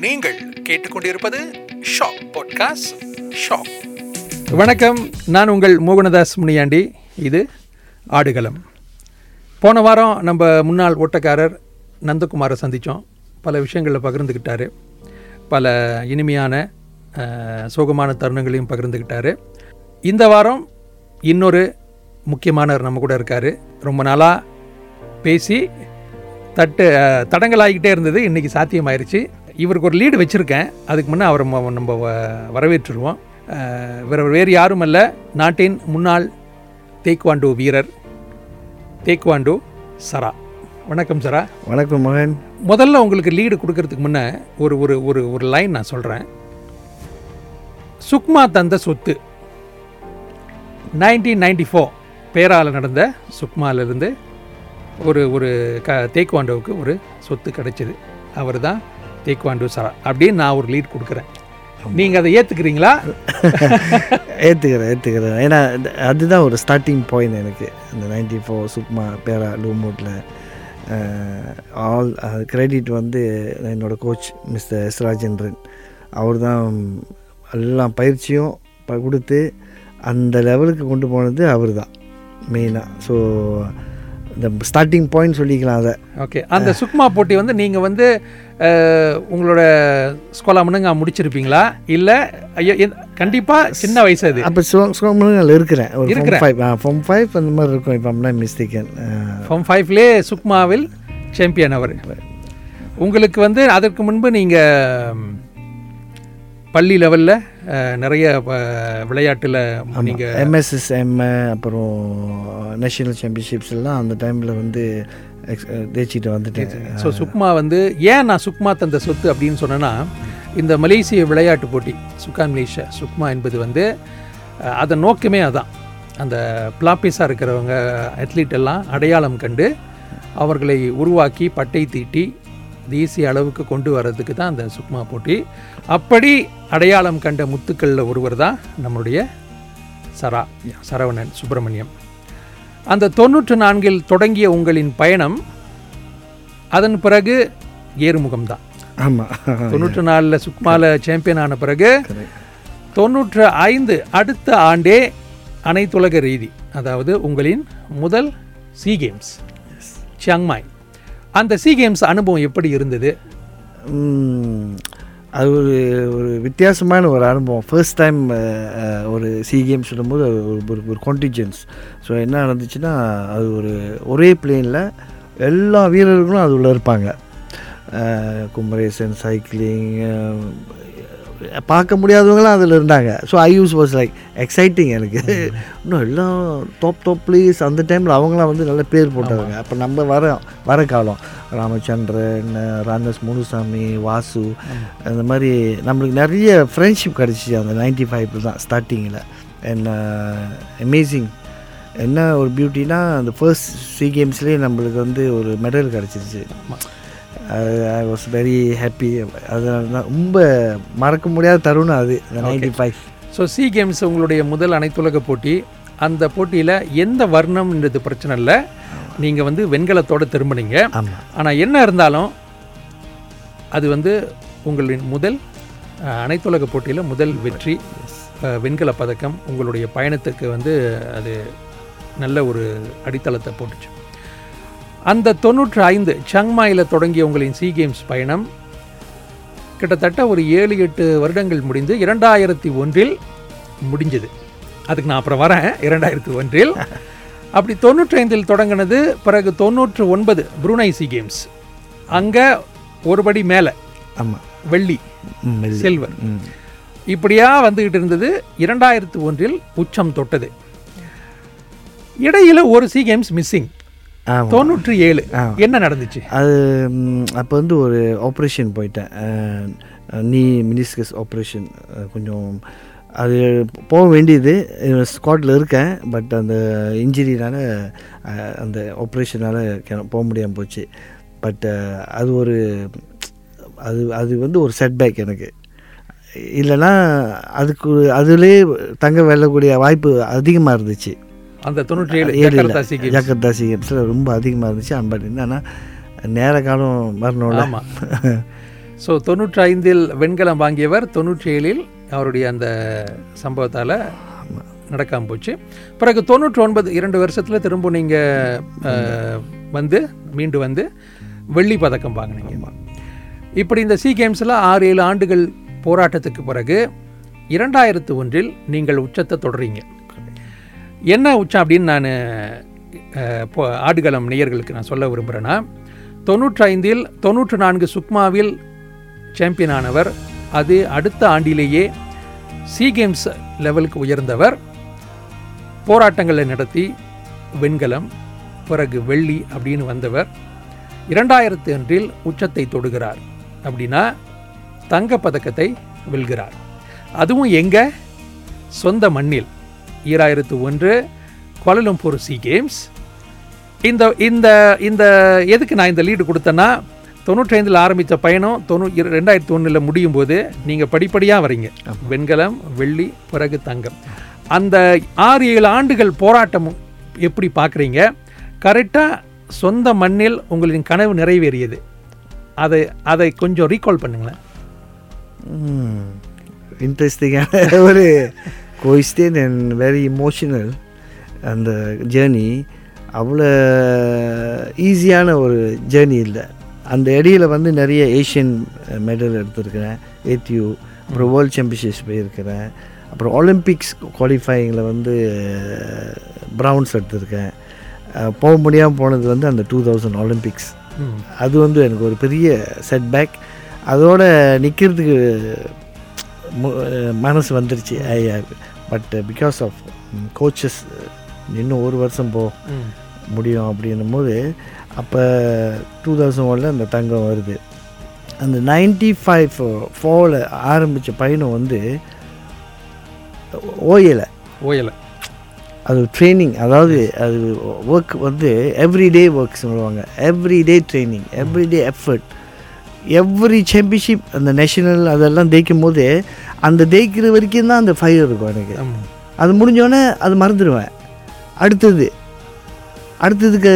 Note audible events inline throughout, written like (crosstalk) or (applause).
நீங்கள் கேட்டுக்கொண்டிருப்பது shock podcast shock. வணக்கம். நான் உங்கள் மோகனதாஸ் முனியாண்டி. இது ஆடுகளம். போன வாரம் நம்ம முன்னாள் ஓட்டக்காரர் நந்தகுமாரை சந்தித்தோம் பல விஷயங்களில் பகிர்ந்துக்கிட்டாரு பல இனிமையான சோகமான தருணங்களையும் பகிர்ந்துக்கிட்டாரு இந்த வாரம் இன்னொரு முக்கியமானவர் நம்ம கூட இருக்கார். ரொம்ப நாளாக பேசி தட்டு தடங்கலாகிக்கிட்டே இருந்தது. இன்றைக்கி சாத்தியமாயிருச்சு. இவருக்கு ஒரு லீடு வச்சுருக்கேன். அதுக்கு முன்னே அவரை நம்ம வ- வரவேற்றுருவோம். வேற வேறு யாரும் அல்ல. நாட்டின் முன்னாள் தேக்வாண்டோ வீரர் தேக்வாண்டோ சரா. வணக்கம் சரா. வணக்கம் மகன். முதல்ல உங்களுக்கு லீடு கொடுக்கறதுக்கு முன்னே ஒரு ஒரு ஒரு ஒரு லைன் நான் சொல்கிறேன் சுக்மா தந்த சொத்து. நைன்டீன் நைன்டி ஃபோர் பேரால் நடந்த சுக்மாலிருந்து ஒரு ஒரு க தேக்வாண்டோவுக்கு ஒரு சொத்து கிடைச்சிது. அவர் தான் தேக்வாண்டோ சரா. அப்படின்னு நான் ஒரு லீட் கொடுக்குறேன். நீங்கள் அதை ஏற்றுக்கிறீங்களா (laughs) ஏற்றுக்கிறேன் ஏற்றுக்கிறேன் ஏன்னா அது- அதுதான் ஒரு ஸ்டார்டிங் பாயிண்ட் எனக்கு. இந்த நைன்டி ஃபோர் சுக்மா பேரா லூமூட்டில் ஆல் கிரெடிட் வந்து என்னோட கோச் மிஸ்டர் எஸ் ராஜேந்திரன் அவர் தான் எல்லாம் பயிற்சியும் கொடுத்து அந்த லெவலுக்கு கொண்டு போனது அவர் தான் மெயினாக ஸோ இந்த ஸ்டார்டிங் பாயிண்ட் சொல்லிக்கலாம் அதை. ஓகே அந்த சுக்மா போட்டி வந்து நீங்கள் வந்து உங்களோட ஸ்கோலா முன்னுங்க முடிச்சிருப்பீங்களா? இல்லை ஐயோ கண்டிப்பாக சின்ன வயசு அது. அப்போ சோமனில் இருக்கிறேன். ஒரு இருக்கிற. ஃபோம் ஃபைவ் ஃபோம் ஃபைவ் அந்த மாதிரி இருக்கும் இப்போ அப்படின்னா மிஸ்டேக்கன் ஃபார்ம் ஃபைவ்லே சுக்மாவில் சாம்பியன் அவர். உங்களுக்கு வந்து அதற்கு முன்பு நீங்கள் பள்ளி லெவலில் நிறைய விளையாட்டில் நீங்கள் எம்எஸ்எஸ்எம் அப்புறம் நேஷனல் சாம்பியன்ஷிப்ஸ் எல்லாம் அந்த டைமில் வந்து ஜெயிச்சிட்டு வந்துட்டேன். ஸோ சுக்மா வந்து ஏன் நான் சுக்மா தந்த சொத்து அப்படின்னு சொன்னேன்னா இந்த மலேசிய விளையாட்டு போட்டி சுகான் மலேசியா சுக்மா என்பது வந்து அதன் நோக்கமே அதான். அந்த பிளாப்பிஸாக இருக்கிறவங்க அத்லீட் எல்லாம் அடையாளம் கண்டு அவர்களை உருவாக்கி பட்டை தீட்டி தேசிய அளவுக்கு கொண்டு வர்றதுக்கு தான் அந்த சுக்மா போட்டி. அப்படி அடையாளம் கண்ட முத்துக்களில் ஒருவர் தான் நம்மளுடைய சரா சரவணன் சுப்பிரமணியம். அந்த தொண்ணூற்று நான்கில் தொடங்கிய உங்களின் பயணம் அதன் பிறகு ஏறுமுகம் தான். ஆமாம் தொண்ணூற்று நாலில் சுக்மால சாம்பியன் ஆன பிறகு தொண்ணூற்று ஐந்து அடுத்த ஆண்டே அனைத்துலக ரீதி அதாவது உங்களின் முதல் சி கேம்ஸ் சியாங்மாய் அந்த சி கேம்ஸ் அனுபவம் எப்படி இருந்தது? அது ஒரு ஒரு வித்தியாசமான ஒரு அனுபவம். ஃபர்ஸ்ட் டைம் ஒரு சி கேம்ஸ் சொல்லும்போது ஒரு ஒரு ஒரு கான்டிஜென்ஸ் ஸோ என்ன நடந்துச்சுன்னா அது ஒரு ஒரே பிளேனில் எல்லா வீரர்களும் அது உள்ளே இருப்பாங்க குமரேசன் சைக்கிளிங் பார்க்க முடியாதவங்களாம் அதில் இருந்தாங்க. So I use was like exciting எனக்கு. இன்னும் எல்லாம் டாப் டாப் பிளேயர்ஸ் அந்த டைமில் அவங்களாம் வந்து நல்ல பேர் போட்டவங்க. அப்போ நம்ம வர வர காலம். ராமச்சந்திரன் ராமதாஸ் முனுசாமி வாசு அந்த மாதிரி நம்மளுக்கு நிறைய ஃப்ரெண்ட்ஷிப் கிடச்சிச்சு அந்த நைன்டி ஃபைவ்ல தான் ஸ்டார்டிங்கில் அண்ட் அமேசிங் என்ன ஒரு பியூட்டினா அந்த ஃபர்ஸ்ட் சி கேம்ஸ்லேயே நம்மளுக்கு வந்து ஒரு மெடல் கிடச்சிருச்சு. ஐ வாஸ் வெரி ஹாப்பி அதனால தான் ரொம்ப மறக்க முடியாத தருணம் அது ninety five so SEA games உங்களுடைய முதல் அனைத்துலக போட்டி அந்த போட்டியில் எந்த வர்ணம்ன்றது பிரச்சனை இல்லை. நீங்கள் வந்து வெண்கலத்தோட திரும்பினீங்க. ஆமாம் ஆனால் என்ன இருந்தாலும் அது வந்து உங்களின் முதல் அனைத்துலக போட்டியில் முதல் வெற்றி வெண்கல பதக்கம் உங்களுடைய பயணத்துக்கு வந்து அது நல்ல ஒரு அடித்தளத்தை போட்டுச்சு. அந்த தொண்ணூற்று ஐந்து சங்மாயில் தொடங்கிய உங்களின் சி கேம்ஸ் பயணம் கிட்டத்தட்ட ஒரு ஏழு எட்டு வருடங்கள் முடிந்து இரண்டாயிரத்தி ஒன்றில் முடிஞ்சது. அதுக்கு நான் அப்புறம் வரேன். இரண்டாயிரத்தி ஒன்றில். அப்படி தொண்ணூற்றி ஐந்தில் தொடங்கினது பிறகு தொண்ணூற்று ஒன்பது புருனை சி கேம்ஸ் அங்கே ஒருபடி மேலே ஆமாம் வெள்ளி சில்வர் ம். இப்படியா வந்துகிட்டு இருந்தது. இரண்டாயிரத்து ஒன்றில் உச்சம் தொட்டது. இடையில ஒரு சி கேம்ஸ் மிஸ்ஸிங் தொண்ணூற்றி ஏழு. என்ன நடந்துச்சு? அது அப்போ வந்து ஒரு ஆப்ரேஷன் போயிட்டேன். நீ மினிஸ்கஸ் ஆப்ரேஷன் கொஞ்சம் அது போக வேண்டியது. ஸ்காட்டில் இருக்கேன் பட் அந்த இன்ஜுரினால அந்த ஆப்ரேஷனால் போக முடியாமல் போச்சு. பட் அது ஒரு அது அது வந்து ஒரு செட்பேக் எனக்கு. இல்லைன்னா அதுக்கு அதுலேயே தங்க வெல்லக்கூடிய வாய்ப்பு அதிகமாக இருந்துச்சு. அந்த தொண்ணூற்றி ஏழு ஏழு Jakarta SEA games Jakarta SEA கேம்ஸில் ரொம்ப அதிகமாக இருந்துச்சு. பட் என்னன்னா நேர காலம் வரணும்ல. ஆமாம் ஸோ தொண்ணூற்றி ஐந்தில் வெண்கலம் வாங்கியவர் தொண்ணூற்றி ஏழில் அவருடைய அந்த சம்பவத்தால் நடக்காமல் போச்சு. பிறகு தொண்ணூற்றி ஒன்பது இரண்டு வருஷத்தில் திரும்ப நீங்கள் வந்து மீண்டு வந்து வெள்ளி பதக்கம் வாங்கினீங்க. இப்படி இந்த சி கேம்ஸில் ஆறு ஏழு ஆண்டுகள் போராட்டத்துக்கு பிறகு இரண்டாயிரத்து ஒன்றில் நீங்கள் உச்சத்தை தொடரீங்க என்ன உச்சம் அப்படின்னு நான் ஆடுகளம் நேயர்களுக்கு நான் சொல்ல விரும்புகிறேன்னா தொண்ணூற்றைந்தில் தொண்ணூற்று நான்கு சுக்மாவில் சாம்பியன் ஆனவர் அது அடுத்த ஆண்டிலேயே சி கேம்ஸ் லெவலுக்கு உயர்ந்தவர் போராட்டங்களை நடத்தி வெண்கலம் பிறகு வெள்ளி அப்படின்னு வந்தவர் இரண்டாயிரத்து ஒன்றில் உச்சத்தை தொடுகிறார் அப்படின்னா தங்கப்பதக்கத்தை வெல்கிறார். அதுவும் எங்க? சொந்த மண்ணில். ஈராயிரத்து ஒன்று கோலலம்பூர் சி கேம்ஸ். இந்த இந்த இந்த எதுக்கு நான் இந்த லீடு கொடுத்தேன்னா தொண்ணூற்றைந்தில் ஆரம்பித்த பயணம் தொண்ணூ ரெண்டாயிரத்தி ஒன்றில் முடியும் போது நீங்கள் படிப்படியாக வரீங்க வெண்கலம் வெள்ளி பிறகு தங்கம். அந்த ஆறு ஏழு ஆண்டுகள் போராட்டம் எப்படி பார்க்குறீங்க? கரெக்டாக சொந்த மண்ணில் உங்களின் கனவு நிறைவேறியது. அதை அதை கொஞ்சம் ரீகால் பண்ணுங்களேன். இன்ட்ரெஸ்டிங்கான ஒரு கொஸ்டின் அண்ட் வெரி இமோஷனல் அந்த ஜேர்னி அவ்வளோ ஈஸியான ஒரு ஜேர்னி இல்லை. அந்த இடையில வந்து நிறைய ஏஷியன் மெடல் எடுத்திருக்கிறேன். ஏத்தியூ அப்புறம் வேர்ல்ட் சாம்பியன்ஷிப்ஸ் போயிருக்கிறேன். அப்புறம் ஒலிம்பிக்ஸ் குவாலிஃபையிங்கில் வந்து ப்ரௌன்ஸ் எடுத்திருக்கேன். போக முடியாமல் போனது வந்து அந்த டூ தௌசண்ட் ஒலிம்பிக்ஸ் அது வந்து எனக்கு ஒரு பெரிய செட்பேக் அதோட நிற்கிறதுக்கு மனசு வந்துருச்சு. I but because of coaches இன்னும் ஒரு வருஷம் போ முடியும் அப்படின்னும் போது அப்போ டூ தௌசண்ட் ஒனில் அந்த தங்கம் வருது. அந்த நைன்டி ஃபைவ் ஃபோரில் ஆரம்பித்த பயணம் வந்து ஓயலை ஓயலை அது ட்ரைனிங் அதாவது அது ஒர்க் வந்து எவ்ரிடே ஒர்க் சொல்லுவாங்க. Everyday training everyday effort every championship அந்த நேஷனல் அதெல்லாம் ஜெயிக்கும் போது அந்த ஜெயிக்கிற வரைக்கும் தான் அந்த ஃபயர் இருக்கும் எனக்கு. அது முடிஞ்சோடனே அது மறந்துடுவேன் அடுத்தது அடுத்ததுக்கு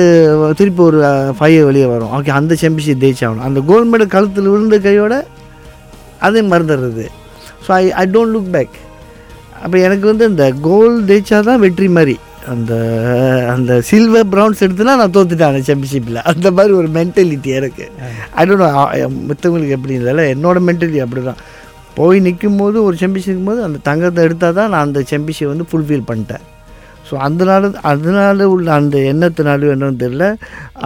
திருப்பி ஒரு ஃபயர் வெளியே வரும். ஓகே அந்த சாம்பியன்ஷிப் ஜெயிச்சாகணும். அந்த கோல்டு மெடல் கழுத்தில் விழுந்த கையோட அதையும் மறந்துடுறது. So I I don't look back அப்போ எனக்கு வந்து இந்த கோல் ஜெயிச்சா தான் வெற்றி மாதிரி. அந்த அந்த சில்வர் ப்ரௌன்ஸ் எடுத்துனா நான் தோத்துட்டேன் அந்த சாம்பியன்ஷிப்பில் அந்த மாதிரி ஒரு மென்டாலிட்டி எனக்கு. ஐ டோன்ட் மற்றவங்களுக்கு எப்படி இல்லை என்னோட மென்டாலிட்டி அப்படி தான் போய் நிற்கும் போது ஒரு சாம்பியன்ஷிப் போது அந்த தங்கத்தை எடுத்தால் தான் நான் அந்த சாம்பியன்ஷிப் வந்து ஃபுல்ஃபில் பண்ணிட்டேன். ஸோ அதனால அதனால உள்ள அந்த எண்ணத்தினாலும் என்னன்னு தெரியல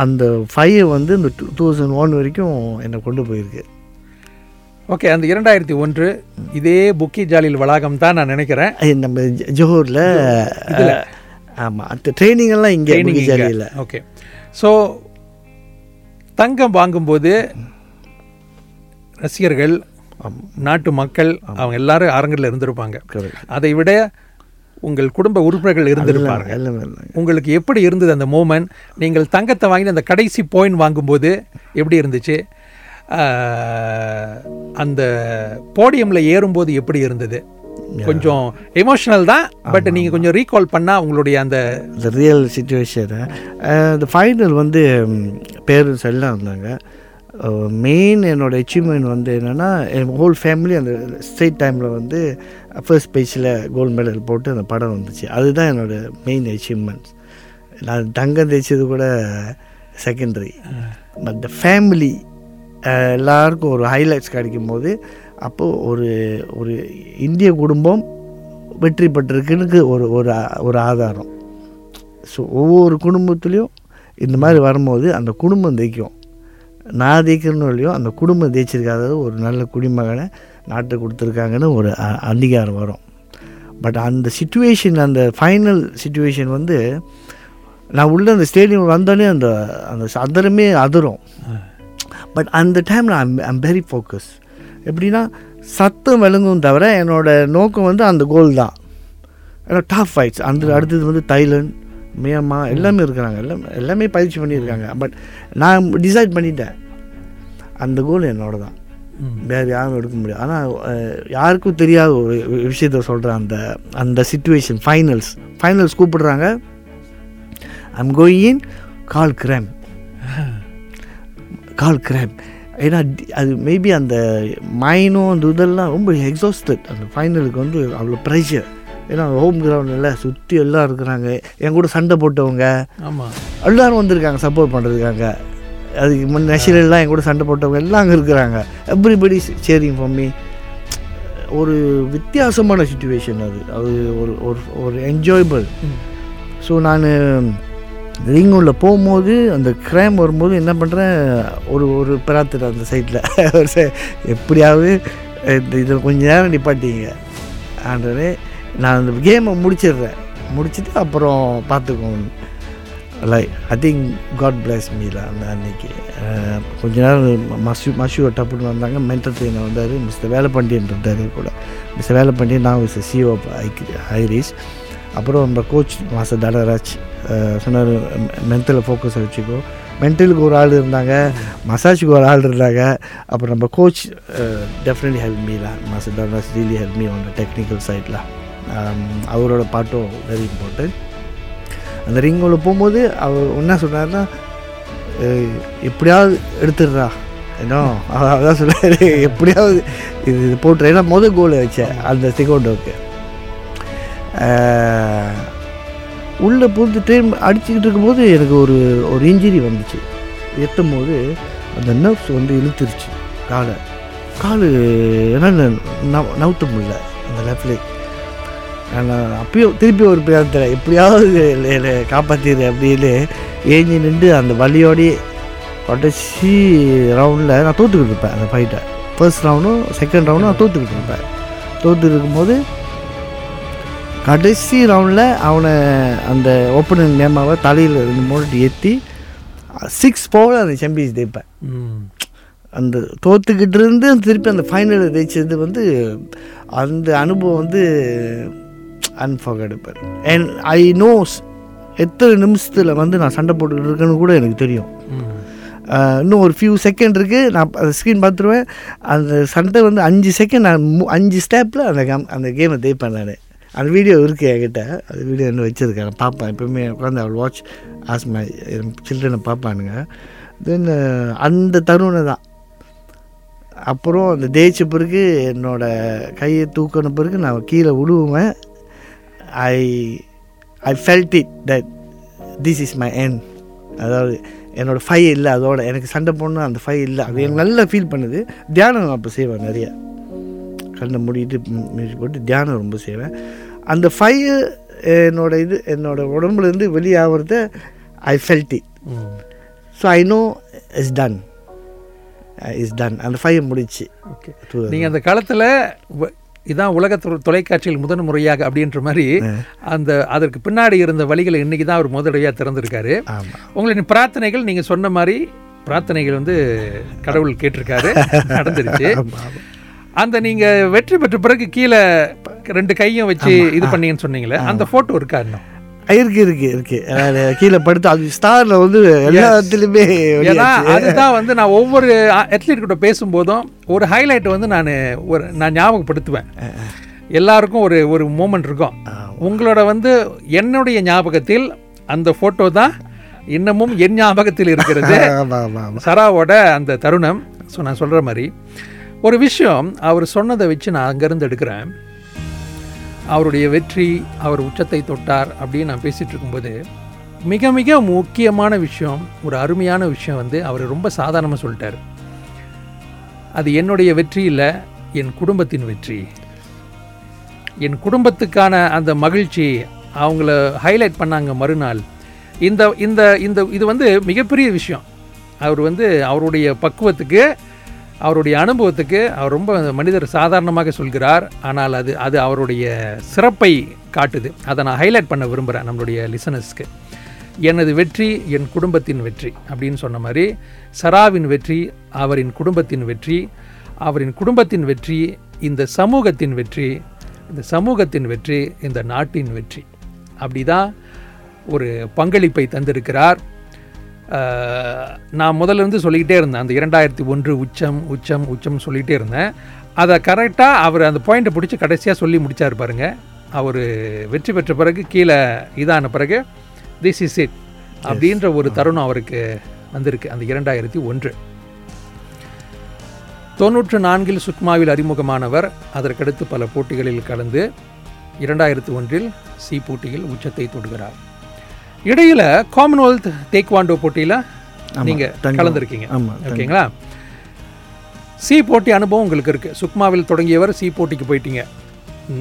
அந்த ஃபைவ் வந்து இந்த டூ தௌசண்ட் ஒன் வரைக்கும் என்னை கொண்டு போயிருக்கு. ஓகே அந்த இரண்டாயிரத்தி ஒன்று இதே புக்கி ஜாலில் வளாகம் தான் நான் நினைக்கிறேன். நம்ம ஜோஹூரில் ஆமாம் அந்த ட்ரைனிங் எல்லாம் இங்கே. ஜாலியில் ஓகே ஸோ தங்கம் வாங்கும்போது ரசிகர்கள் நாட்டு மக்கள் அவங்க எல்லாரும் அரங்கில் இருந்திருப்பாங்க. அதை விட உங்கள் குடும்ப உறுப்பினர்கள் இருந்திருப்பாங்க. உங்களுக்கு எப்படி இருந்தது அந்த மூமெண்ட் நீங்கள் தங்கத்தை வாங்கி அந்த கடைசி பாயிண்ட் வாங்கும்போது எப்படி இருந்துச்சு? அந்த போடியமில் ஏறும்போது எப்படி இருந்தது? கொஞ்சம் எமோஷனல் தான் பட் நீங்கள் கொஞ்சம் ரீகால் பண்ணால் உங்களுடைய அந்த இந்த ரியல் சுச்சுவேஷனை இந்த ஃபைனல் வந்து பேரண்ட்ஸ் எல்லாம் இருந்தாங்க. மெயின் என்னோட அச்சீவ்மெண்ட் வந்து என்னென்னா என் ஹோல் ஃபேமிலி அந்த ஸ்ட்ரெயிட் டைமில் வந்து ஃபர்ஸ்ட் பேஜில் கோல்டு மெடல் போட்டு அந்த படம் வந்துச்சு. அதுதான் என்னோட மெயின் அச்சீவ்மெண்ட்ஸ் நான் தங்கம் தேய்ச்சது கூட செகண்டரி பட் த ஃபேமிலி எல்லாருக்கும் ஒரு ஹைலைட்ஸ் கிடைக்கும் போது அப்போது ஒரு ஒரு இந்திய குடும்பம் வெற்றி பெற்றிருக்குன்னு ஒரு ஒரு ஒரு ஆதாரம். ஸோ ஒவ்வொரு குடும்பத்துலேயும் இந்த மாதிரி வரும்போது அந்த குடும்பம் ஜெயிக்கும். நான் ஜெயிக்கணும் இல்லையோ அந்த குடும்பம் ஜெயிச்சிருக்காத ஒரு நல்ல குடிமகனை நாட்டுக்கு கொடுத்துருக்காங்கன்னு ஒரு அங்கீகாரம் வரும். பட் அந்த சுச்சுவேஷன் அந்த ஃபைனல் சுச்சுவேஷன் வந்து நான் உள்ள அந்த ஸ்டேடியம் வந்தோடனே அந்த அந்த சதரமே அதிரும். பட் அந்த டைமில் ஐம் ஐம் வெரி ஃபோக்கஸ் எப்படின்னா சத்தம் விளங்கும் தவிர என்னோட நோக்கம் வந்து அந்த கோல் தான். ஏன்னா டாப் ஃபைட்ஸ் அந்த அடுத்தது வந்து தைலண்ட் மியாமா எல்லாமே இருக்கிறாங்க. எல்லாமே எல்லாமே பயிற்சி பண்ணியிருக்காங்க. பட் நான் டிசைட் பண்ணிட்டேன். அந்த கோல் என்னோட தான். வேறு யாரும் எடுக்க முடியாது. ஆனால் யாருக்கும் தெரியாத ஒரு விஷயத்த சொல்கிறேன் அந்த அந்த சுச்சுவேஷன் ஃபைனல்ஸ் ஃபைனல்ஸ் கூப்பிடுறாங்க. I'm going in call gram. Call gram. ஏன்னா அது மேபி அந்த மைனும் அந்த இதெல்லாம் ரொம்ப எக்ஸாஸ்டட் அந்த ஃபைனலுக்கு வந்து அவ்வளோ ப்ரெஷர் ஏன்னா ஹோம் கிரவுண்டில் சுற்றி எல்லாம் இருக்கிறாங்க. என் கூட சண்டை போட்டவங்க. ஆமாம் எல்லாரும் வந்திருக்காங்க சப்போர்ட் பண்ணுறதுக்காங்க அதுக்கு முன் நெஷிலெல்லாம் என் கூட சண்டை போட்டவங்க எல்லாம் அங்கே இருக்கிறாங்க எவ்ரிபடி சேரிங் ஃபார் மீ ஒரு வித்தியாசமான சுச்சுவேஷன் அது. அது ஒரு ஒரு ஒரு என்ஜாயபிள் ஸோ நான் ரிங் உள்ளே போகும்போது அந்த கிரைம் வரும்போது என்ன பண்ணுறேன் ஒரு ஒரு பிரார்த்தனை அந்த சைட்டில் (laughs) எப்படியாவது இந்த இதை கொஞ்சம் நேரம் நிப்பாட்டிங்க. ஆண்டவரே நான் அந்த கேமை முடிச்சிடுறேன். முடிச்சுட்டு அப்புறம் பார்த்துக்கோங்க like I think God bless மீலா அந்த அன்னைக்கு. கொஞ்ச நேரம் மசு மஷு டப்புன்னு வந்தாங்க. மென்டல் ட்ரெயினர் வந்தார். மிஸ்டர் வேலைப்பாண்டியன் இருந்தார் கூட. மிஸ்டர் வேலைப்பாண்டியன் நான் சிஓ ஐ ஐரிஸ் அப்புறம் நம்ம கோச் மாஸ்டர் தடராஜ் சொன்னார் மென்டலை ஃபோக்கஸ் வச்சுக்கோ. மென்டலுக்கு ஒரு ஆள் இருந்தாங்க மசாஜுக்கு ஒரு ஆள் இருந்தாங்க. அப்புறம் நம்ம coach definitely help மீல master Thadaraj really help me on technical சைடில் அவரோட பாட்டும் வெரி இம்பார்ட்டன்ட் அந்த ரிங்கோட போகும்போது அவர் என்ன சொன்னார்னா எப்படியாவது எடுத்துடுறா. ஏன்னோ அதான் சொன்னார் எப்படியாவது இது போட்டுரு ஏன்னா மொதல் கோல் வச்சேன் அந்த செகோண்டோக்கு உள்ளே புகுந்து ட்ரெயின் அடிச்சுக்கிட்டு இருக்கும்போது எனக்கு ஒரு ஒரு இன்ஜுரி வந்துச்சு. எட்டும் போது அந்த நர்வ்ஸ் வந்து இழுத்துருச்சு காலை. கால் என்ன நவ நவுத்த முடியல அந்த லெஃப்ட்லேயே ஆனால் நான் அப்பயும் திருப்பி ஒரு பிரார்த்தனை எப்படியாவது காப்பாற்றிடு அப்படின்னு ஏஞ்சி நின்று அந்த வலியோடயே கடைசி ரவுண்டில் நான் தோற்றுக்கிட்டு இருப்பேன் அந்த ஃபைட்டை ஃபர்ஸ்ட் ரவுண்டும் செகண்ட் ரவுண்டும் நான் தோற்றுக்கிட்டு இருப்பேன். தோற்று இருக்கும்போது கடைசி ரவுண்டில் அவனை அந்த ஓப்பனிங் நேமாவை தலையில் ரெண்டு மூணு ஏற்றி சிக்ஸ் போவில் அந்த சாம்பியன்ஸ் ஜெயிப்பேன். அந்த தோத்துக்கிட்டு இருந்து திருப்பி அந்த ஃபைனலில் ஜெயிச்சது வந்து அந்த அனுபவம் வந்து அன்ஃபர்கடபிள் அண்ட் ஐ நோஸ் எத்தனை நிமிஷத்தில் வந்து நான் சண்டை போட்டுக்கிட்டு இருக்கேன்னு கூட எனக்கு தெரியும். இன்னும் ஒரு ஃபியூ செகண்ட் இருக்குது நான் அந்த ஸ்க்ரீன் பார்த்துருவேன். அந்த சண்டை வந்து அஞ்சு செகண்ட் நான் அஞ்சு ஸ்டெப்பில் அந்த கேம் அந்த கேமை ஜெயிப்பேன் நான். அந்த வீடியோ இருக்குது என்கிட்ட. அந்த வீடியோ இன்னும் வச்சுருக்கேன் பார்ப்பேன் எப்பவுமே உட்காந்து அவள் வாட்ச் ஆஸ் மை சில்ட்ரனை பார்ப்பானுங்க தென் அந்த தருணம் தான். அப்புறம் அந்த ஜெயிச்ச பிறகு என்னோடய கையை தூக்கின பிறகு நான் கீழே விழுவேன். I I felt it that this is my என் அதாவது என்னோடய ஃபை இல்லை அதோட எனக்கு சண்டை போடணும் அந்த ஃபை இல்லை. அது எனக்கு நல்லா ஃபீல் பண்ணுது. தியானம் நான் அப்போ செய்வேன் நிறைய. கண்ணை மூடிட்டு போட்டு தியானம் ரொம்ப செய்வேன். அந்த ஃபை என்னோட இது என்னோட உடம்புலேருந்து வெளியாகிறத I felt it so I know is done is done அந்த ஃபைவ் முடிச்சு ஓகே நீங்கள் அந்த காலத்தில் இதான் உலக தொலைக்காட்சியில் முதன் முறையாக அப்படின்ற மாதிரி அந்த அதற்கு பின்னாடி இருந்த வழிகளை இன்னைக்கு தான் அவர் முதலடியாக திறந்திருக்காரு. உங்களின் பிரார்த்தனைகள் நீங்கள் சொன்ன மாதிரி பிரார்த்தனைகள் வந்து கடவுள் கேட்டிருக்காரு. (laughs) நடந்துருச்சு. அந்த நீங்கள் வெற்றி பெற்ற பிறகு கீழே ரெண்டு கையும் வச்சு இது பண்ணீங்கன்னு சொன்னீங்களே அந்த ஃபோட்டோ இருக்கா இன்னும்? இருக்கு இருக்கு இருக்கு. கீழே படுத்து அது ஸ்டாரில் வந்து எல்லா இடத்துலையுமே ஏன்னா அதுதான் வந்து நான் ஒவ்வொரு அத்லீட் கிட்ட பேசும்போதும் ஒரு ஹைலைட் வந்து நான் ஒரு நான் ஞாபகப்படுத்துவேன். எல்லாருக்கும் ஒரு ஒரு மூமெண்ட் இருக்கும். உங்களோட வந்து என்னுடைய ஞாபகத்தில் அந்த ஃபோட்டோ தான் இன்னமும் என் ஞாபகத்தில் இருக்கிறது. சராவோட அந்த தருணம். ஸோ நான் சொல்கிற மாதிரி ஒரு விஷயம் அவர் சொன்னதை வச்சு நான் அங்கேருந்து எடுக்கிறேன். அவருடைய வெற்றி அவர் உச்சத்தை தொட்டார் அப்படின்னு நான் பேசிகிட்டு இருக்கும்போது மிக மிக முக்கியமான விஷயம் ஒரு அருமையான விஷயம் வந்து அவர் ரொம்ப சாதாரணமாக சொல்லிட்டார். அது என்னுடைய வெற்றி இல்லை என் குடும்பத்தின் வெற்றி. என் குடும்பத்துக்கான அந்த மகிழ்ச்சி அவங்கள ஹைலைட் பண்ணாங்க மறுநாள். இந்த இந்த இந்த இது வந்து மிகப்பெரிய விஷயம். அவர் வந்து அவருடைய பக்குவத்துக்கு அவருடைய அனுபவத்துக்கு அவர் ரொம்ப மனிதர் சாதாரணமாக சொல்கிறார் ஆனால் அது அது அவருடைய சிறப்பை காட்டுது. அதை நான் ஹைலைட் பண்ண விரும்புகிறேன் நம்மளுடைய லிசனர்ஸ்க்கு எனது வெற்றி என் குடும்பத்தின் வெற்றி அப்படின்னு சொன்ன மாதிரி சராவின் வெற்றி அவரின் குடும்பத்தின் வெற்றி அவரின் குடும்பத்தின் வெற்றி இந்த சமூகத்தின் வெற்றி இந்த சமூகத்தின் வெற்றி இந்த நாட்டின் வெற்றி. அப்படிதான் ஒரு பங்களிப்பை தந்திருக்கிறார். நான் முதல்ல இருந்து சொல்லிக்கிட்டே இருந்தேன். அந்த இரண்டாயிரத்தி ஒன்று உச்சம் உச்சம் உச்சம் சொல்லிகிட்டே இருந்தேன். அதை கரெக்டாக அவர் அந்த பாயிண்ட்டை பிடிச்சி கடைசியாக சொல்லி முடிச்சார் பாருங்க. அவர் வெற்றி பெற்ற பிறகு கீழே இதான பிறகு திஸ் இஸ் இட் அப்படின்ற ஒரு தருணம் அவருக்கு வந்திருக்கு அந்த இரண்டாயிரத்தி ஒன்று. தொன்னூற்று நான்கில் சுக்மாவில் அறிமுகமானவர். அதற்கடுத்து பல போட்டிகளில் கலந்து இரண்டாயிரத்து ஒன்றில் சி போட்டியில் உச்சத்தை தொடுகிறார். இடையில காமன்வெல்த் டேக்வாண்டோ போட்டியில் நீங்கள். கலந்துருக்கீங்க. ஓகேங்களா? சி போட்டி அனுபவம் உங்களுக்கு இருக்குது சுக்மாவில் தொடங்கியவர் சி போட்டிக்கு போயிட்டீங்க.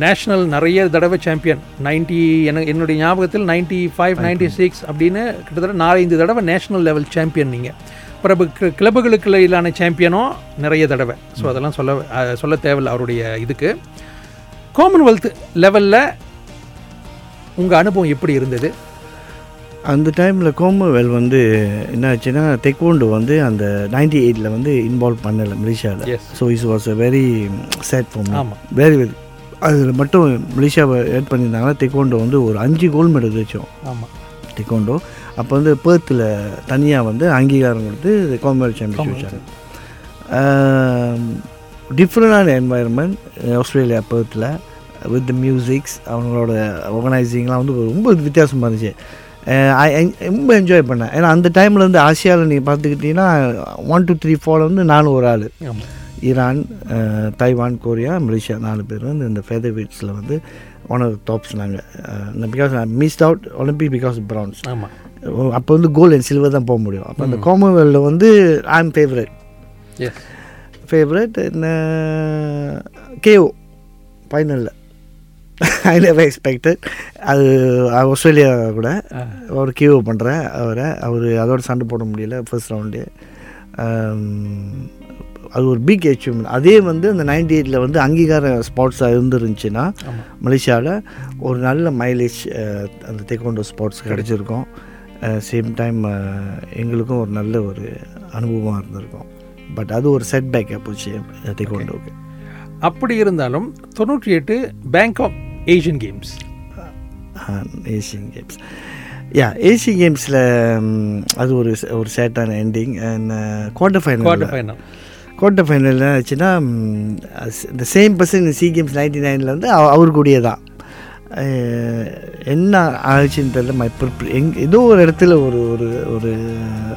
நேஷ்னல் நிறைய தடவை சாம்பியன் நைன்டி என என்னுடைய ஞாபகத்தில் நைன்டி ஃபைவ் நைன்டி சிக்ஸ் அப்படின்னு கிட்டத்தட்ட நாலஞ்சு தடவை நேஷ்னல் லெவல் சாம்பியன் நீங்கள் பிறகு கிளப்புகளுக்கு இடையிலான சாம்பியனும் நிறைய தடவை. ஸோ அதெல்லாம் சொல்ல சொல்ல தேவையில்ல அவருடைய இதுக்கு. காமன்வெல்த் லெவலில் உங்கள் அனுபவம் எப்படி இருந்தது? அந்த டைமில் கோமவெல் வந்து என்ன ஆச்சுன்னா தெக்கோண்டு வந்து அந்த நைன்டி எயிட்டில் வந்து இன்வால்வ் பண்ணலை மலேசியாவில் so is was a very sad for ஆமாம் வெரி வெரி அதில் மட்டும் மலேசியாவை ஏட் பண்ணியிருந்தாங்கன்னா தெக்கோண்டோ வந்து ஒரு அஞ்சு கோல்டு மெடல் வச்சோம். ஆமாம் டெக்கோண்டோ அப்போ வந்து பேர்த்தில் தனியாக வந்து அங்கீகாரம் கொடுத்து காமன்வெல்த் சாம்பியன்ஷிப் வச்சாங்க. டிஃப்ரெண்டான என்வாயர்மெண்ட் ஆஸ்திரேலியா பேர்த்தில் வித் மியூசிக்ஸ் அவங்களோட ஆர்கனைசிங்லாம் வந்து ரொம்ப வித்தியாசமாக இருந்துச்சு. ரொம்ப என்ஜாய் பண்ணேன். ஏன்னா அந்த டைமில் வந்து ஆசியாவில் நீங்கள் பார்த்துக்கிட்டிங்கன்னா ஒன் டூ த்ரீ ஃபோரில் வந்து நானும் ஒரு ஆள். ஈரான் தைவான் கொரியா மலேசியா நாலு பேர் வந்து இந்த ஃபெதர் வெயிட்ஸில் வந்து ஒன் ஆஃப் டாப்ஸ் நாங்கள் because missed out Olympic because France ஆமாம் அப்போ வந்து கோல்டு அண்ட் சில்வர் தான் போக முடியும். அப்போ அந்த காமன்வெல்லில் வந்து I am favourite favourite KO ஃபைனலில் I never expected அது ஆஸ்திரேலியா கூட அவர் கேஓ பண்ணுறேன் அவரை. அவர் அதோட சண்டை போட முடியல ஃபர்ஸ்ட் ரவுண்டு அது ஒரு பிக் அச்சீவ்மெண்ட் அதே வந்து அந்த நைன்டி எயிட்டில் வந்து அங்கீகார ஸ்பாட்ஸாக இருந்துருந்துச்சுன்னா மலேசியாவில் ஒரு நல்ல மைலேஜ் அந்த தெக்கோண்டோ ஸ்பாட்ஸ் கிடச்சிருக்கும். சேம் டைம் எங்களுக்கும் ஒரு நல்ல ஒரு அனுபவமாக இருந்திருக்கும். பட் அது ஒரு செட் பேக்காக போச்சு தெக்கோண்டோவுக்கு அப்படி இருந்தாலும் தொண்ணூற்றி எட்டு Bangkok Asian games Asian games yeah Asian கேம்ஸில் அது ஒரு ஒரு சேட்டான ending and quarter final quarter final quarter final என்ன ஆச்சுன்னா இந்த same person SEA games ninety நைனில் வந்து அவ- அவர் கூடயே தான் என்ன ஆச்சுன்னு தெரியல மை எங் ஏதோ ஒரு இடத்துல ஒரு ஒரு ஒரு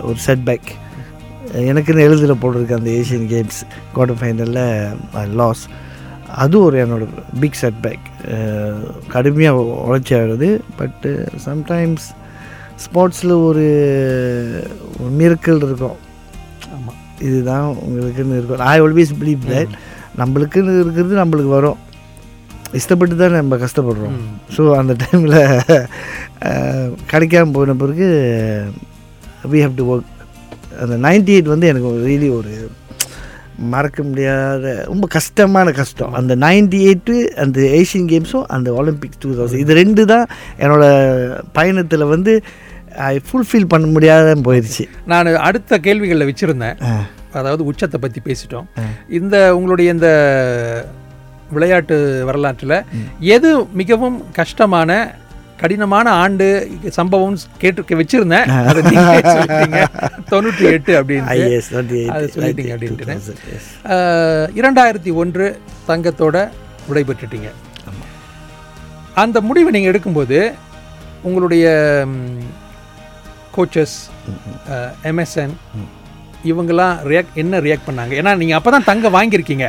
ஒரு செட்பேக் எனக்குன்னு எழுதுல போட்டிருக்கு அந்த ஏஷியன் கேம்ஸ் குவார்ட்டர் ஃபைனலில் லாஸ் அது ஒரு என்னோட பிக் செட்பேக் கடுமையாக உழைச்சி ஆடுது பட்டு சம்டைம்ஸ் ஸ்போர்ட்ஸில் ஒரு ஒரு மிரக்கல் இருக்கும். ஆமாம் இதுதான் உங்களுக்குன்னு இருக்கும். ஐ ஆல்வேஸ் பிலீவ் தட் நம்மளுக்குன்னு இருக்கிறது நம்மளுக்கு வரும். இஷ்டப்பட்டு தான் நம்ம கஷ்டப்படுறோம். ஸோ அந்த டைமில் கிடைக்காம போன பிறகு வி ஹவ் டு ஒர்க் அந்த நைன்டி எயிட் வந்து எனக்கு ரீலி ஒரு மறக்க முடியாத ரொம்ப கஷ்டமான கஷ்டம். அந்த நைன்டி எயிட்டு அந்த ஏஷியன் கேம்ஸும் அந்த ஒலிம்பிக்ஸ் டூ தௌசண்ட் இது ரெண்டு தான் என்னோட பயணத்தில் வந்து ஐ ஃபுல்ஃபில் பண்ண முடியாத போயிடுச்சு நான் அடுத்த கேள்விகளில் வச்சுருந்தேன். அதாவது உச்சத்தை பற்றி பேசிட்டோம். இந்த உங்களுடைய இந்த விளையாட்டு வரலாற்றில் எது மிகவும் கஷ்டமான கடினமான ஆண்டு சம்பவம் கேட்டு வச்சிருந்தேன். (laughs) அதை. தொண்ணூற்றி எட்டு அப்படின்னு 28, அது சொல்லிட்டீங்க 28, அப்படின்ட்டு 2000, yes. ஆஹ், இரண்டாயிரத்தி ஒன்று தங்கத்தோட விடைபெற்றுட்டீங்க. அந்த முடிவை நீங்கள் எடுக்கும்போது உங்களுடைய கோச்சஸ் எம்எஸ்என் இவங்கெல்லாம் ரியாக்ட் என்ன ரியாக்ட் பண்ணாங்க? ஏன்னா நீங்கள் அப்போ தான் தங்க வாங்கியிருக்கீங்க.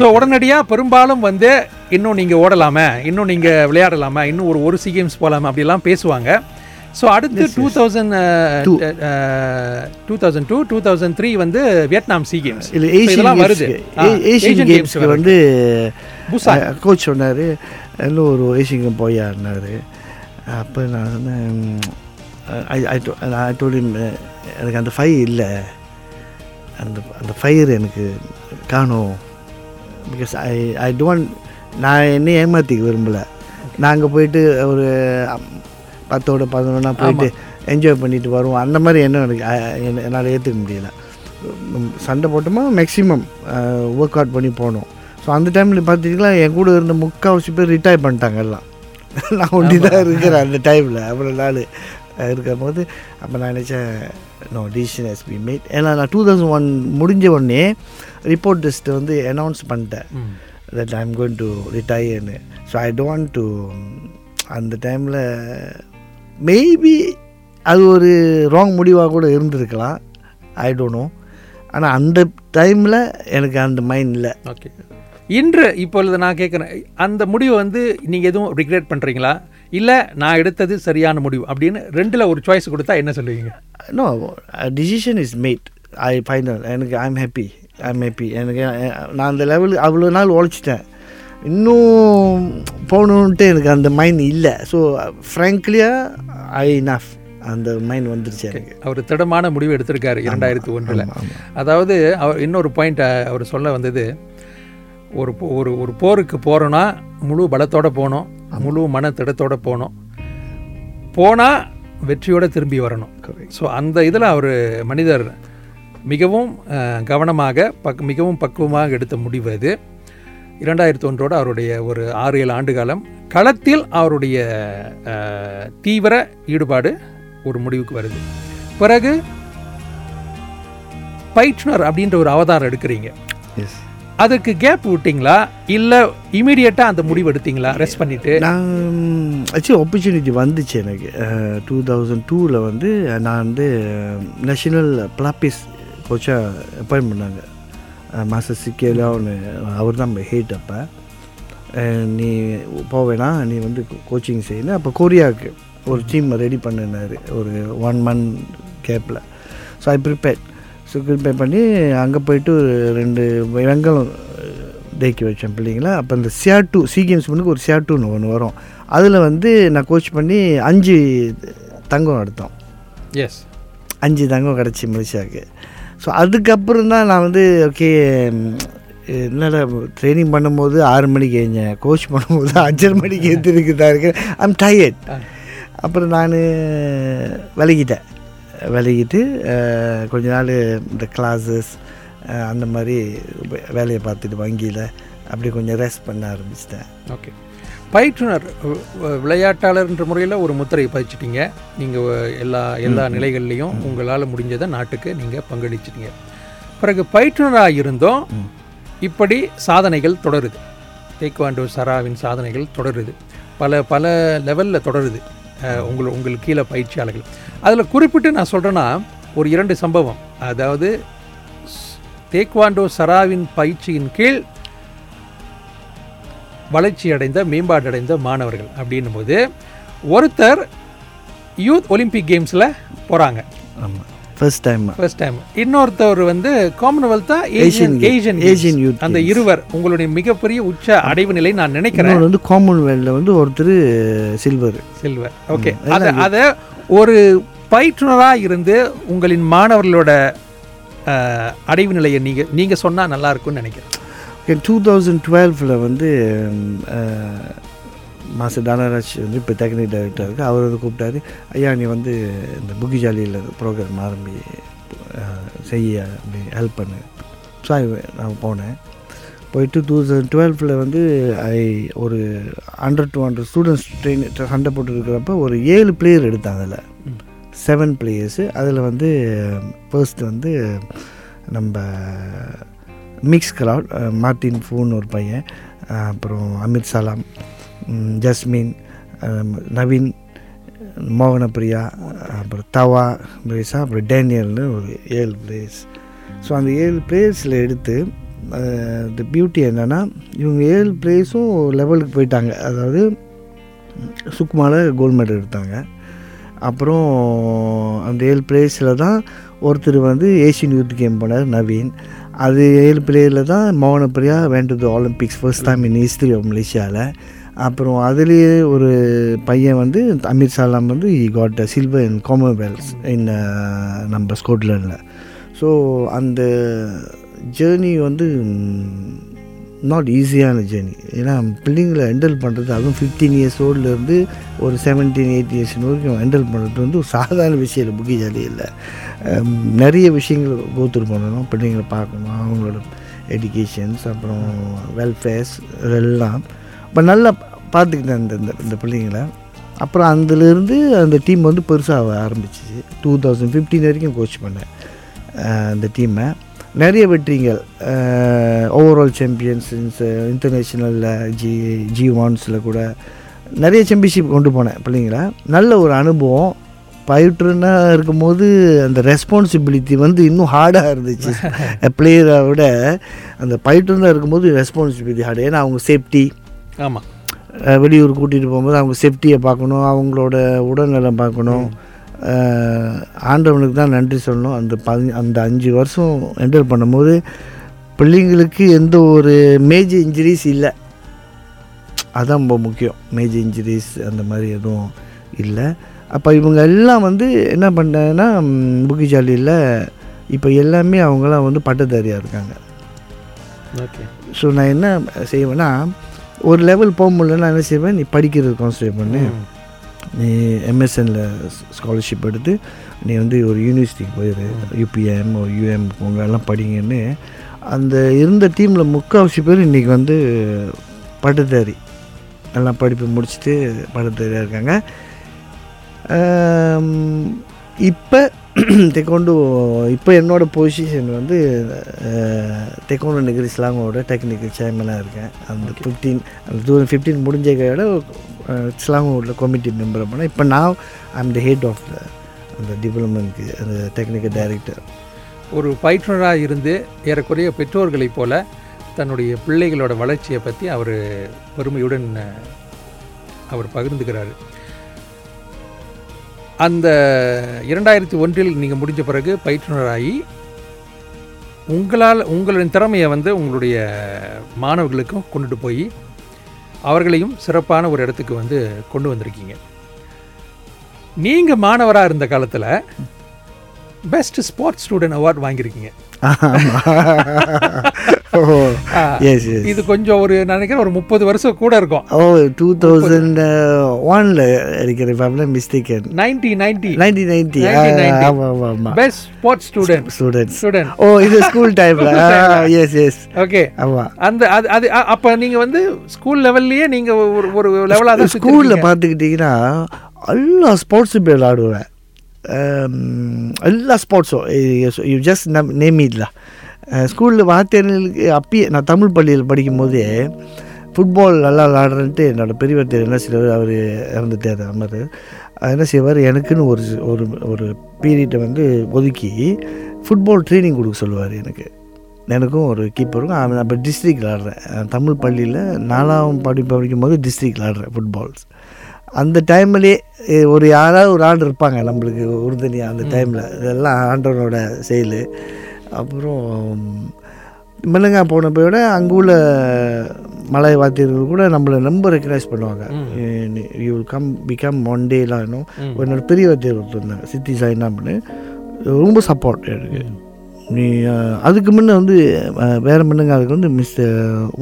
ஸோ உடனடியாக பெரும்பாலும் வந்து இன்னும் நீங்கள் ஓடலாமே இன்னும் நீங்கள் விளையாடலாமா இன்னும் ஒரு ஒரு சி கேம்ஸ் போகலாமா அப்படிலாம் பேசுவாங்க. ஸோ அடுத்து two thousand two thousand two two thousand three வந்து வியட்நாம் சி கேம்ஸ் இல்ல ஏஷியன் வருது. ஏஷியன் கேம்ஸ்க்கு. வந்து கோச் சொன்னார் இன்னும் ஒரு ஏஷியன் கேம் போய் ஆடினார் அப்போ நான் சொன்னேன் ஐ டோல் எனக்கு அந்த ஃபை இல்லை. அந்த அந்த ஃபயர் எனக்கு காணும். பிகாஸ் ஐ ஐ டோன்ட் நான் என்ன ஏமாற்றிக்க விரும்பலை. நாங்கள் போயிட்டு ஒரு பத்தோட பதினொன்னா போயிட்டு என்ஜாய் பண்ணிட்டு வருவோம். அந்த மாதிரி என்ன எனக்கு என்னால் ஏற்றுக்க முடியல. சண்டை போட்டோமா? மேக்ஸிமம் ஒர்க் அவுட் பண்ணி போனோம். ஸோ அந்த டைமில் பார்த்துட்டிங்களா என் கூட இருந்த முக்கால்வாசி பேர் ரிட்டையர் பண்ணிட்டாங்க எல்லாம். (laughs) நான் ஒண்டி தான் இருக்கிறேன் அந்த டைமில் அவ்வளோ நாள். இருக்கும் போது அப்போ நான் நினச்சேன் no decision has be made ஏன்னா நான் டூ தௌசண்ட் ஒன் முடிஞ்ச உடனே ரிப்போர்ட் டெஸ்ட்டு வந்து அனௌன்ஸ் பண்ணிட்டேன். தட் ஐம் கோயிங் டு ரிட்டையர்னு ஸோ ஐ டோன்ட் டு அந்த டைமில் மேபி அது ஒரு ராங் முடிவாக கூட இருந்திருக்கலாம். ஐ டோன்ட் நோ ஆனால் அந்த டைமில் எனக்கு அந்த மைண்ட் இல்லை. ஓகே இன்று இப்பொழுது நான் கேட்குறேன் அந்த முடிவை வந்து நீங்கள் எதுவும் ரிக்ரெட் பண்ணுறீங்களா இல்லை நான் எடுத்தது சரியான முடிவு அப்படின்னு ரெண்டில் ஒரு சாய்ஸ் கொடுத்தா என்ன சொல்லுவீங்க? No decision is made I final எனக்கு ஐம் ஹாப்பி ஐம் ஹாப்பி எனக்கு நான் அந்த லெவலுக்கு அவ்வளோ நாள் உழைச்சிட்டேன். இன்னும் போகணுன்ட்டு எனக்கு அந்த மைண்ட் இல்லை. ஸோ ஃப்ராங்க்லியாக ஐ நஃப் அந்த மைண்ட் வந்துருச்சு எனக்கு. அவர் திடமான முடிவு எடுத்திருக்காரு இரண்டாயிரத்தி ஒன்றில். அதாவது அவர் இன்னொரு பாயிண்ட் அவர் சொல்ல வந்தது. ஒரு ஒரு ஒரு போருக்கு போகிறோன்னா முழு பலத்தோட போகணும் முழு மன திடத்தோட போகணும் போனால் வெற்றியோட திரும்பி வரணும். ஸோ அந்த இதில் அவர் மனிதர் மிகவும் கவனமாக பக் மிகவும் பக்குவமாக எடுத்த முடிவு அது. இரண்டாயிரத்தி ஒன்றோட அவருடைய ஒரு ஆறு ஏழு ஆண்டு காலம் களத்தில் அவருடைய தீவிர ஈடுபாடு ஒரு முடிவுக்கு வருது. பிறகு பயிற்றுனர் அப்படின்ற ஒரு அவதாரம் எடுக்கிறீங்க. எஸ் அதுக்கு கேப் விட்டீங்களா? இல்லை இமீடியட்டாக அந்த முடிவு எடுத்தீங்களா? ரெஸ்ட் பண்ணிவிட்டு நான் ஆக்சுவலி ஆப்பர்ச்சுனிட்டி வந்துச்சு எனக்கு. டூ தௌசண்ட் டூவில் வந்து நான் வந்து நேஷனல் பிளாப்பிஸ் கோச்சாக அப்பாயின் பண்ணாங்க. மாஸ்டர் சிக்கேலாம் ஒன்று அவர் தான் ஹேட் அப்போ. நீ போவேனா நீ வந்து கோச்சிங் செய்யணும் அப்போ கொரியாவுக்கு ஒரு டீம் ரெடி பண்ணினார் ஒரு ஒன் மந்த் கேப்பில் so I prepare so prepare பண்ணி அங்கே போயிட்டு ஒரு ரெண்டு வெங்காயம் தேக்கி வச்சேன் பிள்ளைங்களா. அப்போ இந்த சிஆர் டூ சி கேம்ஸ் முன்னுக்கு ஒரு சிஆர் டூன்னு ஒன்று வரும். அதில் வந்து நான் கோச் பண்ணி அஞ்சு தங்கம் எடுத்தோம். எஸ் அஞ்சு தங்கம் கிடச்சி மலேசியாவுக்கு. ஸோ அதுக்கப்புறம் தான் நான் வந்து ஓகே என்னடா ட்ரைனிங் பண்ணும்போது ஆறு மணிக்கு எழுந்தேன். கோச் பண்ணும்போது அஞ்சரை மணிக்கு (laughs) எழுந்திருக்கு தான் இருக்கேன் ஐம் டயர்ட் அப்புறம் நான் விலகிட்டேன். விலகிட்டு கொஞ்ச நாள் இந்த கிளாஸஸ் அந்த மாதிரி வேலையை பார்த்துட்டு வங்கியில் அப்படி கொஞ்சம் ரெஸ்ட் பண்ண ஆரம்பிச்சிட்டேன். ஓகே. பயிற்றுனர் விளையாட்டாளர்ன்ற முறையில் ஒரு முத்திரை பதிச்சிட்டீங்க. நீங்கள் எல்லா எல்லா நிலைகள்லையும் உங்களால் முடிஞ்சதை நாட்டுக்கு நீங்கள் பங்களிச்சிட்டீங்க. பிறகு பயிற்றுனராக இருந்தும். இப்படி சாதனைகள் தொடருது. தேக்வாண்டோ சராவின் சாதனைகள் தொடருது. பல பல லெவலில் தொடருது. உங்கள் உங்களுக்கு கீழே பயிற்சியாளர்கள் அதில் குறிப்பிட்டு நான் சொல்கிறேன்னா ஒரு இரண்டு சம்பவம். அதாவது தேக்வாண்டோ சராவின் பயிற்சியின் கீழ் வளர்ச்சி அடைந்த மேம்பாடு அடைந்த மாணவர்கள் அப்படின்னும் போது ஒருத்தர் யூத் ஒலிம்பிக் கேம்ஸில் போகிறாங்க ஆமாம் ஃபர்ஸ்ட் டைம் ஃபர்ஸ்ட் டைம் இன்னொருத்தவர் வந்து காமன்வெல்த்தா Asian Asian Games. Asian Youth அந்த இருவர் உங்களுடைய மிகப்பெரிய உச்ச அடைவு நிலை நான் நினைக்கிறேன். வந்து காமன்வெல்த்தில் வந்து ஒருத்தர் சில்வர் சில்வர் ஓகே அதை அதை ஒரு பயிற்றுனராக இருந்து உங்களின் மாணவர்களோட அடைவு நிலையை நீங்கள் நீங்கள் சொன்னால் நல்லா இருக்கும்னு நினைக்கிறேன். ஓகே டூ தௌசண்ட் டுவெல்வில் வந்து மாஸ்டர் தானராஜ் வந்து இப்போ டெக்னிக் டைரக்டர் இருக்குது அவர் வந்து கூப்பிட்டாரு ஐயா நீ வந்து இந்த புக்கிஜாலியில் ப்ரோக்ராம் ஆரம்பி செய்ய அப்படி ஹெல்ப் பண்ணு. ஸோ நான் போனேன். போயிட்டு டூ தௌசண்ட் டுவெல்வில் வந்து ஐ ஒரு hundred two hundred students train சண்டை போட்டுருக்கிறப்ப ஒரு ஏழு பிளேயர் எடுத்தாங்க அதில். செவன் பிளேயர்ஸு அதில் வந்து ஃபர்ஸ்ட் வந்து நம்ம மிக்ஸ் கிரவுட் மார்ட்டின் ஃபூன் ஒரு பையன் அப்புறம் அமித் சலாம். ஜஸ்மின் நவீன் மோகனப்பிரியா அப்புறம் தவா பிளேஸா அப்புறம் டேனியல்னு ஒரு ஏழு பிளேஸ் ஸோ அந்த ஏழு பிளேஸில் எடுத்து த பியூட்டி என்னென்னா இவங்க ஏழு பிளேஸும் லெவலுக்கு போயிட்டாங்க. அதாவது சுக்குமாவில் கோல்டு மெடல் எடுத்தாங்க. அப்புறம் அந்த ஏழு பிளேஸில் தான் ஒருத்தர் வந்து ஏஷியன் யூத் கேம் போனார் நவீன். அது ஏழு பிளேயரில் தான் Mohanapriya வேண்டது Olympics first time in history of மலேசியாவில் அப்புறம் அதுலேயே ஒரு பையன் வந்து அமீர் சாலாம் வந்து he got silver in Commonwealth in நம்ம ஸ்கொட்லாண்டில் ஸோ அந்த ஜேர்னி வந்து நாட் ஈஸியான ஜேர்னி ஏன்னா பிள்ளைங்களை ஹேண்டில் பண்ணுறது அதுவும் ஃபிஃப்டீன் இயர்ஸ் ஓல்டுலேருந்து ஒரு செவன்டீன் எயிட் இயர்ஸ் வரைக்கும் ஹேண்டில் பண்ணுறது வந்து ஒரு சாதாரண விஷயம் இல்லை புக்கி ஜாலி இல்லை um, நிறைய விஷயங்கள் கோத்துரு பண்ணணும். பிள்ளைங்களை பார்க்கணும். அவங்களோட எஜுகேஷன்ஸ் அப்புறம் வெல்ஃபேர்ஸ் இதெல்லாம். இப்போ நல்லா பார்த்துக்கிட்டேன் இந்த இந்த- இந்த பிள்ளைங்களை. அப்புறம் அதுலேருந்து அந்த டீம் வந்து பெருசாக ஆரம்பிச்சிச்சு. டூ தௌசண்ட் ஃபிஃப்டீன் வரைக்கும் கோச் பண்ணேன். அந்த டீமை நிறைய வெற்றிகள். ஓவரால் சாம்பியன்ஸ் இன்டர்நேஷ்னலில் ஜி ஜி ஒன்ஸில் கூட நிறைய சாம்பியன்ஷிப் கொண்டு போனேன் பிள்ளைங்கள. நல்ல ஒரு அனுபவம். பயிற்றுனா இருக்கும்போது அந்த ரெஸ்பான்சிபிலிட்டி வந்து இன்னும் ஹார்டாக இருந்துச்சு. (laughs) பிளேயரை விட அந்த பயிற்றுனா இருக்கும்போது ரெஸ்பான்சிபிலிட்டி ஹார்டு ஏன்னா அவங்க சேஃப்டி ஆமாம் வெளியூர் கூட்டிகிட்டு போகும்போது அவங்க சேஃப்டியை பார்க்கணும் அவங்களோட உடல்நலம் பார்க்கணும். ஆண்டவனுக்கு தான் நன்றி சொல்லணும். அந்த பதி அந்த அஞ்சு வருஷம் என்டர் பண்ணும்போது பிள்ளைங்களுக்கு எந்த ஒரு மேஜர் இன்ஜுரிஸ் இல்லை. அதான் ரொம்ப முக்கியம். மேஜர் இன்ஜுரிஸ் அந்த மாதிரி எதுவும் இல்லை. அப்போ இவங்க எல்லாம் வந்து என்ன பண்ணேன்னா புக்கிஜாலியில் இப்போ எல்லாமே அவங்களாம் வந்து பட்டதாரியாக இருக்காங்க. ஓகே ஸோ நான் என்ன செய்வேன்னா ஒரு லெவல் போக முடியலன்னா என்ன செய்வேன்? நீ படிக்கிறது கான்சன்ட்ரேட் பண்ணு. நீ எம்எஸ்எனில் ஸ்காலர்ஷிப் எடுத்து நீ வந்து ஒரு யூனிவர்சிட்டிக்கு போயிரு. யூபிஎம் யூஎம் போங்க எல்லாம் படிங்கன்னு. அந்த இருந்த டீமில் முக்கால்வாசி பேர் இன்றைக்கி வந்து பட்டதாரி. எல்லாம் படிப்பு முடிச்சுட்டு பட்டதாரியாக இருக்காங்க. இப்போ (clears throat) தெக்கோண்டு இப்போ என்னோட பொசிஷன் வந்து தெக்கோண்டு நெகிரி ஸ்லாங்கோட டெக்னிக்கல் சேர்மனாக இருக்கேன். அந்த ஃபிஃப்டீன் அந்த டூ ஃபிஃப்டீன் முடிஞ்ச கையோட ஸ்லாங்கோட கமிட்டி மெம்பர் பண்ணேன் இப்போ நான் I'm the head of the அந்த டெவலப்மெண்ட்க்கு அந்த டெக்னிக்கல் டைரக்டர் ஒரு பயிற்றுனராக இருந்து ஏறக்குறைய பெற்றோர்களைப் போல தன்னுடைய பிள்ளைகளோட வளர்ச்சியை பற்றி அவர் பெருமையுடன் அவர் பகிர்ந்துக்கிறாரு. அந்த இரண்டாயிரத்தி ஒன்றில் நீங்கள் முடிஞ்ச பிறகு பயிற்றுனராகி உங்களால் உங்களின் திறமையை வந்து உங்களுடைய மாணவர்களுக்கும் கொண்டுட்டு போய் அவர்களையும் சிறப்பான ஒரு இடத்துக்கு வந்து கொண்டு வந்திருக்கீங்க. நீங்கள் மாணவராக இருந்த காலத்தில் பெஸ்ட் ஸ்போர்ட்ஸ் ஸ்டூடெண்ட் அவார்ட் வாங்கியிருக்கீங்க. (laughs) இது கொஞ்சம் ஒரு நான் நினைக்கிறேன் ஒரு முப்பது வருஷம் கூட இருக்கும். ஓ டூ தௌசண்ட் ஒனில் இருக்கிற ஃபேமிலி மிஸ்டேக்கன் நைன்டி நைன்டி 1990. ஆமாம் ஆமாம் ஆமாம் best sports student students student ஓ இது ஸ்கூல் டைமில் எஸ் எஸ் ஓகே ஆமாம் அந்த அது அது அப்ப நீங்க வந்து ஸ்கூல் லெவல்லயே நீங்க ஒரு ஒரு லெவலா தான் ஸ்கூலில் பார்த்துக்கிட்டிங்கன்னா எல்லா ஸ்போர்ட்ஸும் போய் விளாடுவேன் Um, எல்லா ஸ்போர்ட்ஸும் யூ ஜஸ்ட் நேம் இட்ல ஸ்கூலில் வாத்தியார்களுக்கு அப்பயே நான் தமிழ் பள்ளியில் படிக்கும்போதே ஃபுட்பால் நல்லா விளாடுறேன்ட்டு என்னோட பெரியவர் என்ன செய்வார் அவர் இறந்துட்டார் அமர் என்ன செய்வார் எனக்குன்னு ஒரு ஒரு ஒரு பீரியட்டை வந்து ஒதுக்கி ஃபுட்பால் ட்ரைனிங் கொடுக்க சொல்லுவார் எனக்கு. எனக்கும் ஒரு கீப்பருக்கும் அவன் அப்போ டிஸ்ட்ரிக்ட் விளாடுறேன். தமிழ் பள்ளியில் நாலாம் படிப்பு படிக்கும்போது டிஸ்ட்ரிக்ட் விளாடுறேன் ஃபுட்பால்ஸ் அந்த டைம்லேயே ஒரு யாராவது ஒரு ஆள் இருப்பாங்க நம்மளுக்கு உறுதுணையாக அந்த டைமில் இதெல்லாம் ஆண்டவனோட செயல். அப்புறம் மிளங்கா போனப்போ விட அங்கே உள்ள மலை வாத்தியர்கள் கூட நம்மளை ரொம்ப ரெக்கக்னைஸ் பண்ணுவாங்க. You will come become one டேலாம் இன்னும் என்னோட பெரிய வாத்தியர் ஒருத்தர் இருந்தாங்க சித்தி சாய்னாம்னு ரொம்ப சப்போர்ட் எனக்கு. நீ அதுக்கு முன்ன வந்து வேற முன்னங்க அதுக்கு வந்து மிஸ்டர்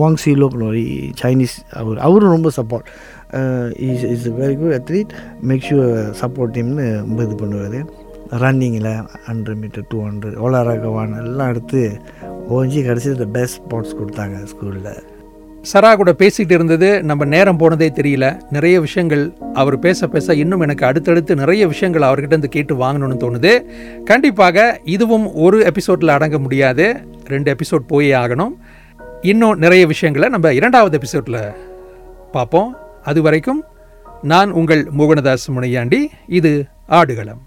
வாங் சி லோக்னு ஒரு சைனீஸ் அவர் அவரும் ரொம்ப support is is very good athlete make sure support டீம்னு ரொம்ப இது பண்ணுவார். ரன்னிங்கில் ஹண்ட்ரட் மீட்டர் டூ ஹண்ட்ரட் ஓலா ரகவான் எல்லாம் எடுத்து ஓஞ்சி கடைசி இந்த பெஸ்ட் ஸ்போர்ட்ஸ் கொடுத்தாங்க ஸ்கூலில் சரா கூட பேசிகிட்டு இருந்தது நம்ம நேரம் போனதே தெரியல. நிறைய விஷயங்கள் அவர் பேச பேச இன்னும் எனக்கு அடுத்தடுத்து நிறைய விஷயங்கள் அவர்கிட்ட இருந்து கேட்டு வாங்கணும்னு தோணுது. கண்டிப்பாக இதுவும் ஒரு எபிசோடில் அடங்க முடியாது. ரெண்டு எபிசோட் போயே ஆகணும். இன்னும் நிறைய விஷயங்களை நம்ம இரண்டாவது எபிசோடில் பார்ப்போம். அது வரைக்கும் நான் உங்கள் மோகனதாஸ் முனையாண்டி இது ஆடுகளம்.